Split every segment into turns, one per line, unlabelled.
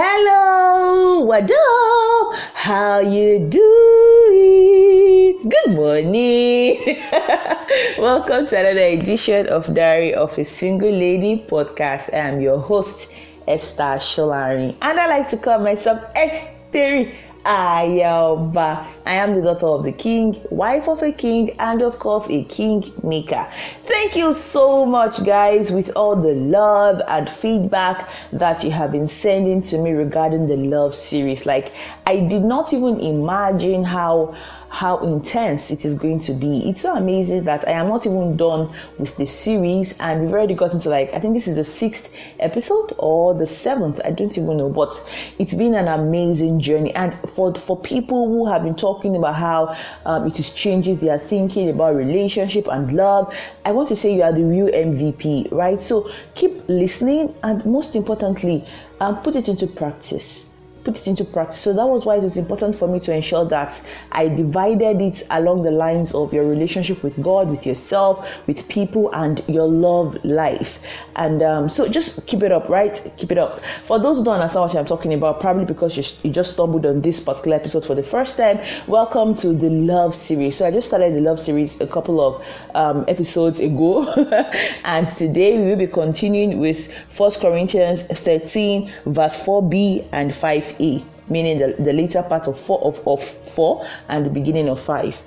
Hello, up? How you doing? Good morning. Welcome to another edition of Diary of a Single Lady podcast. I am your host, Esther Sholari, and I like to call myself Esther Ah, Ayaba. I am the daughter of the king, wife of a king, and of course, a king maker. Thank you so much, guys, with all the love and feedback that you have been sending to me regarding the love series. Like, I did not even imagine how how intense it is going to be. It's so amazing that I am not even done with the series, and we've already gotten to like I think this is the sixth episode or the seventh. I don't even know, but it's been an amazing journey. And for for people who have been talking about how um, it is changing their thinking about relationship and love, I want to say you are the real MVP, right? So keep listening, and most importantly, um, put it into practice put it into practice. So that was why it was important for me to ensure that I divided it along the lines of your relationship with God, with yourself, with people, and your love life. And um, so just keep it up, right? Keep it up. For those who don't understand what I'm talking about, probably because you, you just stumbled on this particular episode for the first time, welcome to the love series. So I just started the love series a couple of um, episodes ago, and today we will be continuing with First Corinthians 13, verse 4b and 5 a, meaning the, the later part of four of, of four and the beginning of five.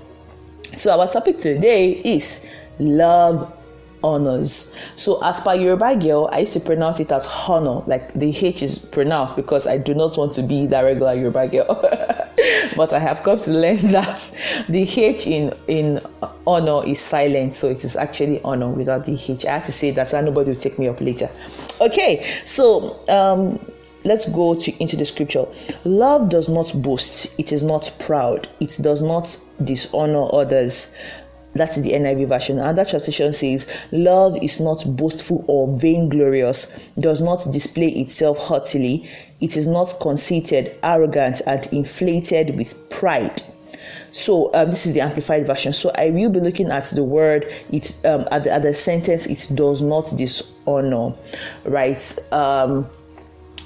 So our topic today is love honors. So as per Yoruba girl, I used to pronounce it as honor, like the H is pronounced because I do not want to be that regular Yoruba girl. but I have come to learn that the H in in honor is silent, so it is actually honor without the H. I have to say that so nobody will take me up later. Okay, so um let's go to into the scripture love does not boast it is not proud it does not dishonor others that is the NIV version. Another translation says, Love is not boastful or vainglorious, does not display itself haughtily, it is not conceited, arrogant, and inflated with pride. So um, this is the amplified version. So I will be looking at the word. It um, at, the, at the sentence. It does not dishonor, right? Um,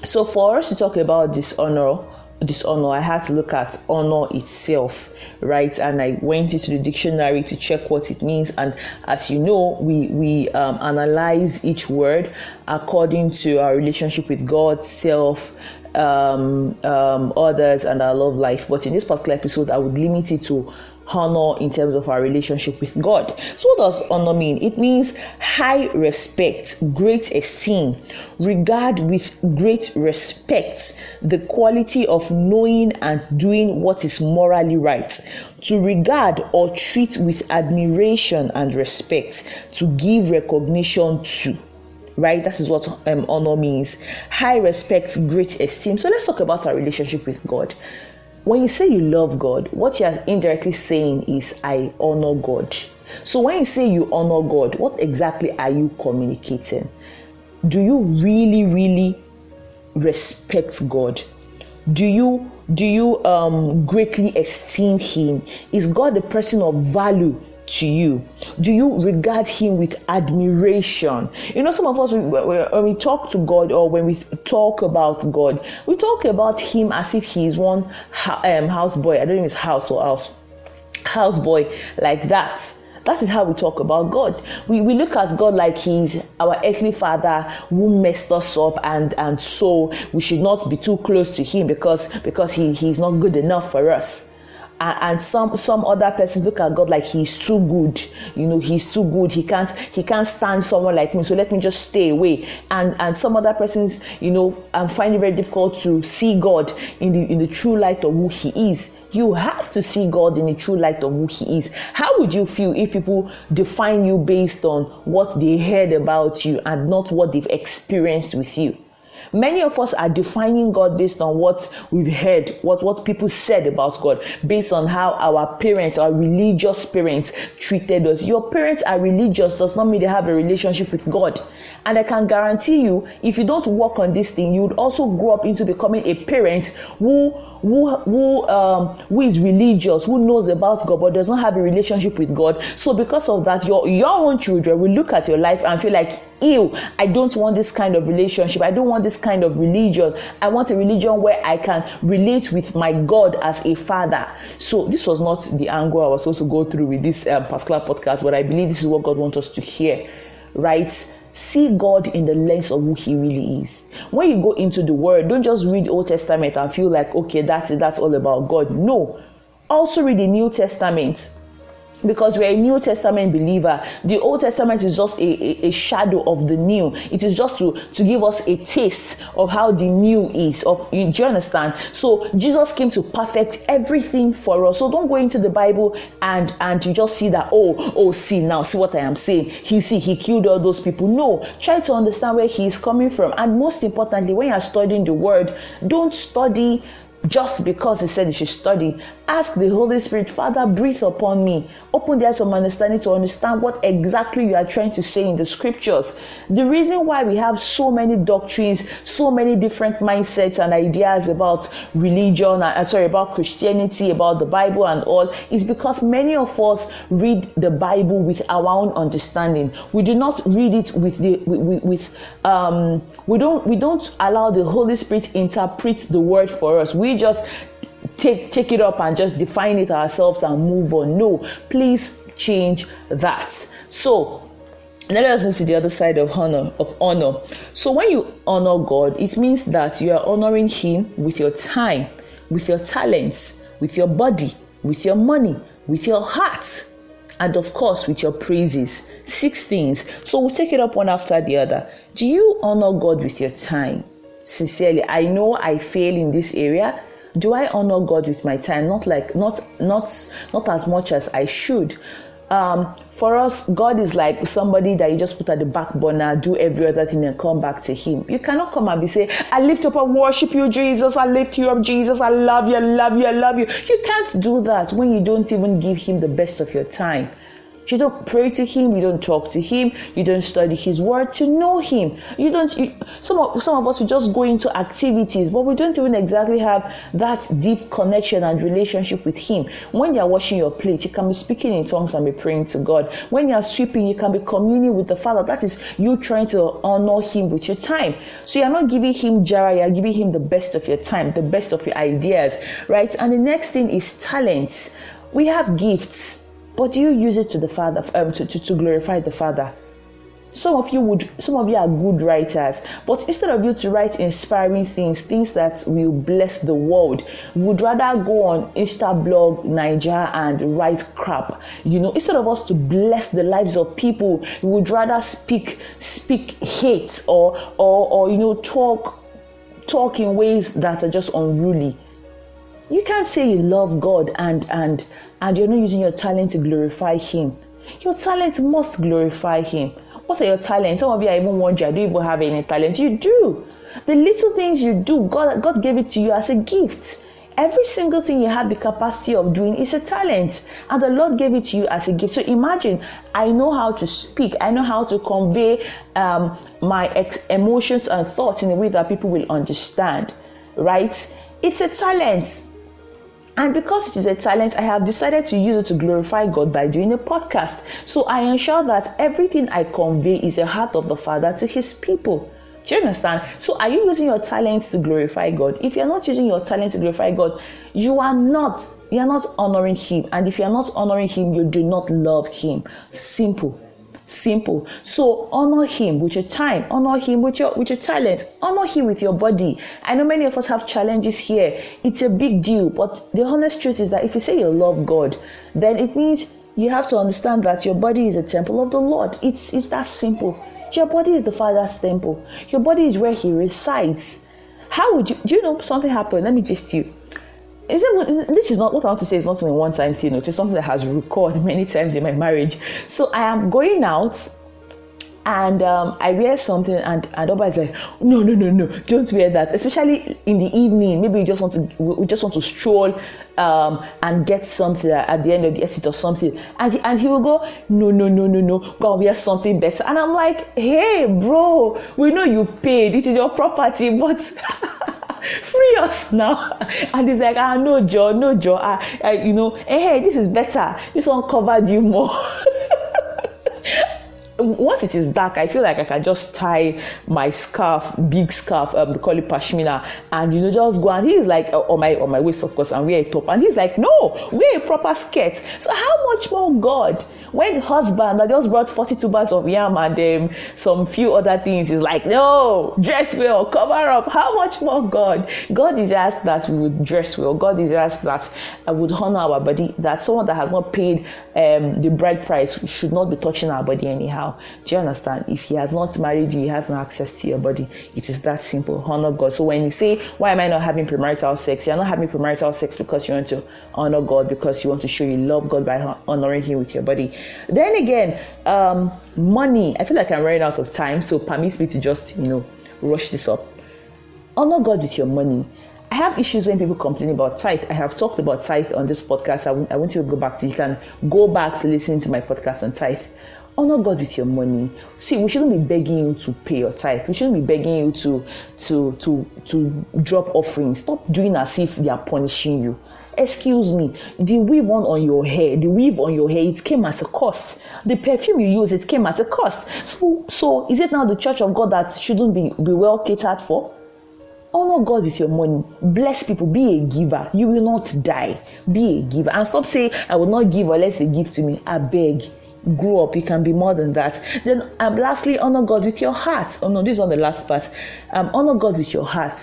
so for us to talk about dishonor, dishonor, I had to look at honor itself, right? And I went into the dictionary to check what it means. And as you know, we we um, analyze each word according to our relationship with God, self, um, um, others, and our love life. But in this particular episode, I would limit it to honor in terms of our relationship with God. So, what does honor mean? It means high respect, great esteem, regard with great respect, the quality of knowing and doing what is morally right, to regard or treat with admiration and respect, to give recognition to right? That is what um, honor means. High respect, great esteem. So let's talk about our relationship with God when you say you love God, what you are indirectly saying is, I honor God. So when you say you honor God, what exactly are you communicating? Do you really, really respect God? Do you do you um, greatly esteem Him? Is God a person of value to you? Do you regard him with admiration? You know, some of us, when we talk to God or when we talk about God, we talk about him as if he is one um, house boy. I don't know if it's house or house, house boy like that. That is how we talk about God. We, we look at God like He's our earthly father who messed us up, and, and so we should not be too close to Him because, because he, He's not good enough for us and some some other persons look at God like he's too good. You know, he's too good. He can't he can't stand someone like me. So let me just stay away. And and some other persons, you know, um, I'm finding it very difficult to see God in the in the true light of who He is. You have to see God in the true light of who He is. How would you feel if people define you based on what they heard about you and not what they've experienced with you? Many of us are defining God based on what we've heard, what, what people said about God, based on how our parents, our religious parents treated us. Your parents are religious does not mean they have a relationship with God. And I can guarantee you, if you don't work on this thing, you would also grow up into becoming a parent who who who um who is religious, who knows about God but does not have a relationship with God. So because of that, your your own children will look at your life and feel like ill. I don't want this kind of relationship. I don't want this kind of religion. I want a religion where I can relate with my God as a father. So this was not the angle I was supposed to go through with this um, particular podcast, but I believe this is what God wants us to hear, right? see God in the lens of who He really is. When you go into the Word, don't just read Old Testament and feel like, okay, that's it, that's all about God. No, also read the New Testament because we're a New Testament believer. The Old Testament is just a, a, a, shadow of the new. It is just to, to give us a taste of how the new is. Of do you understand? So Jesus came to perfect everything for us. So don't go into the Bible and and you just see that oh oh see now see what I am saying. He see he killed all those people. No, try to understand where he is coming from. And most importantly, when you are studying the word, don't study just because he said you should study. Ask the Holy Spirit, Father, breathe upon me. Open the eyes of my understanding to understand what exactly you are trying to say in the scriptures. The reason why we have so many doctrines, so many different mindsets and ideas about religion, uh, sorry, about Christianity, about the Bible and all, is because many of us read the Bible with our own understanding. We do not read it with the with, with um we don't we don't allow the Holy Spirit interpret the word for us. We just take take it up and just define it ourselves and move on. No, please change that. So let us move to the other side of honor of honor. So when you honor God, it means that you are honoring Him with your time, with your talents, with your body, with your money, with your heart, and of course with your praises. Six things. So we'll take it up one after the other. Do you honor God with your time? Sincerely, I know I fail in this area do i honor god with my time not like not not not as much as i should um, for us, God is like somebody that you just put at the back burner, do every other thing, and come back to Him. You cannot come and be say, "I lift up and worship you, Jesus. I lift you up, Jesus. I love you, I love you, I love you." You can't do that when you don't even give Him the best of your time. You don't pray to him, you don't talk to him, you don't study his word to know him. You don't you, some of some of us we just go into activities, but we don't even exactly have that deep connection and relationship with him. When you're washing your plate, you can be speaking in tongues and be praying to God. When you're sweeping, you can be communing with the Father. That is you trying to honor him with your time. So you're not giving him jara, you're giving him the best of your time, the best of your ideas, right? And the next thing is talents. We have gifts but you use it to the Father um, to, to, to glorify the Father? Some of you would some of you are good writers, but instead of you to write inspiring things, things that will bless the world, would rather go on Instablog9ja and write crap. You know, instead of us to bless the lives of people, we would rather speak speak hate or or or you know talk talk in ways that are just unruly you can't say you love God and and and you're not using your talent to glorify Him. Your talent must glorify Him. What are your talents? Some of you are even wondering, I don't even have any talent. You do. The little things you do, God, God gave it to you as a gift. Every single thing you have the capacity of doing is a talent, and the Lord gave it to you as a gift. So imagine, I know how to speak, I know how to convey um, my ex- emotions and thoughts in a way that people will understand, right? It's a talent. And because it is a talent, I have decided to use it to glorify God by doing a podcast. So I ensure that everything I convey is the heart of the Father to His people. Do you understand? So are you using your talents to glorify God? If you're not using your talent to glorify God, you are not you are not honoring Him. And if you are not honoring Him, you do not love Him. Simple. Simple. So honor him with your time, honor him with your with your talent, honor him with your body. I know many of us have challenges here. It's a big deal, but the honest truth is that if you say you love God, then it means you have to understand that your body is a temple of the Lord. It's it's that simple. Your body is the Father's temple. Your body is where He resides. How would you do you know something happened? Let me just you is it, this is not what I want to say. It's not only one time thing. It's something that has recurred many times in my marriage. So I am going out and um, I wear something, and and Oba is like, no, no, no, no, don't wear that. Especially in the evening, maybe you just want to, we just want to stroll um, and get something at the end of the exit or something, and he, and he will go, no, no, no, no, no, go and wear something better. And I'm like, hey, bro, we know you've paid. It is your property, but. free us now. And he's like, ah, no, Joe, no, Joe. Ah, ah, you know, hey, hey, this is better. This one covered you more. once it is dark, I feel like I can just tie my scarf, big scarf, um, they call it pashmina, and you know, just go. And he's like, uh, on my on my waist, of course, and wear a top. And he's like, no, wear a proper skirt. So how much more God? When husband that just brought 42 bags of yam and um, some few other things is like, no, dress well, cover up. How much more God? God desires that we would dress well. God desires that I would honor our body. That someone that has not paid um, the bride price should not be touching our body anyhow. Do you understand? If he has not married you, he has no access to your body. It is that simple. Honor God. So when you say, why am I not having premarital sex? You're not having premarital sex because you want to honor God, because you want to show you love God by honoring Him with your body. Then again, um, money. I feel like I'm running out of time, so permit me to just, you know, rush this up. Honor God with your money. I have issues when people complain about tithe. I have talked about tithe on this podcast. I, w- I want you to go back to, you can go back to listen to my podcast on tithe. Honor God with your money. See, we shouldn't be begging you to pay your tithe. We shouldn't be begging you to to to to drop offerings. Stop doing as if they are punishing you. Excuse me, the weave on on your hair, the weave on your hair, it came at a cost. The perfume you use, it came at a cost. So, so is it now the church of God that shouldn't be, be well catered for? honor God with your money. Bless people. Be a giver. You will not die. Be a giver. And stop saying, I will not give unless they give to me. I beg. Grow up. You can be more than that. Then, um, lastly, honor God with your heart. Oh no, this is on the last part. Um, honor God with your heart.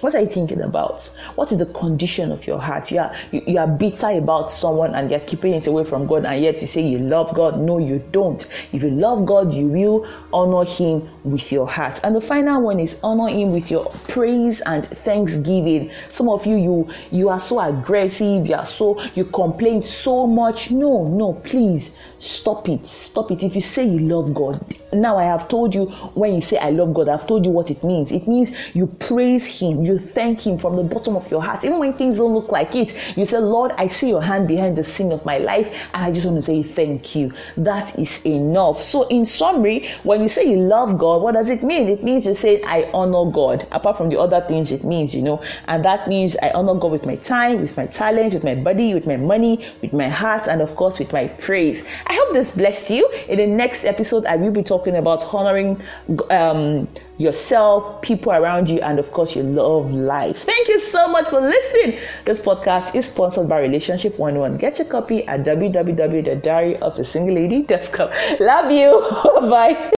What are you thinking about? What is the condition of your heart? You are you, you, are bitter about someone and you're keeping it away from God, and yet you say you love God. No, you don't. If you love God, you will honor Him with your heart. And the final one is honor Him with your praise and thanksgiving. Some of you, you you are so aggressive. You are so you complain so much. No, no, please stop it. Stop it. If you say you love God, now I have told you when you say I love God, I've told you what it means. It means you praise Him you thank Him from the bottom of your heart. Even when things don't look like it, you say, Lord, I see your hand behind the scene of my life, and I just want to say thank you. That is enough. So, in summary, when you say you love God, what does it mean? It means you say, I honor God, apart from the other things it means, you know, and that means I honor God with my time, with my talent, with my body, with my money, with my heart, and of course, with my praise. I hope this blessed you. In the next episode, I will be talking about honoring um, yourself, people around you, and of course, your love life. Thank you so much for listening. This podcast is sponsored by Relationship 101. Get your copy at www.diaryofasingleLady.com. Love you. Bye.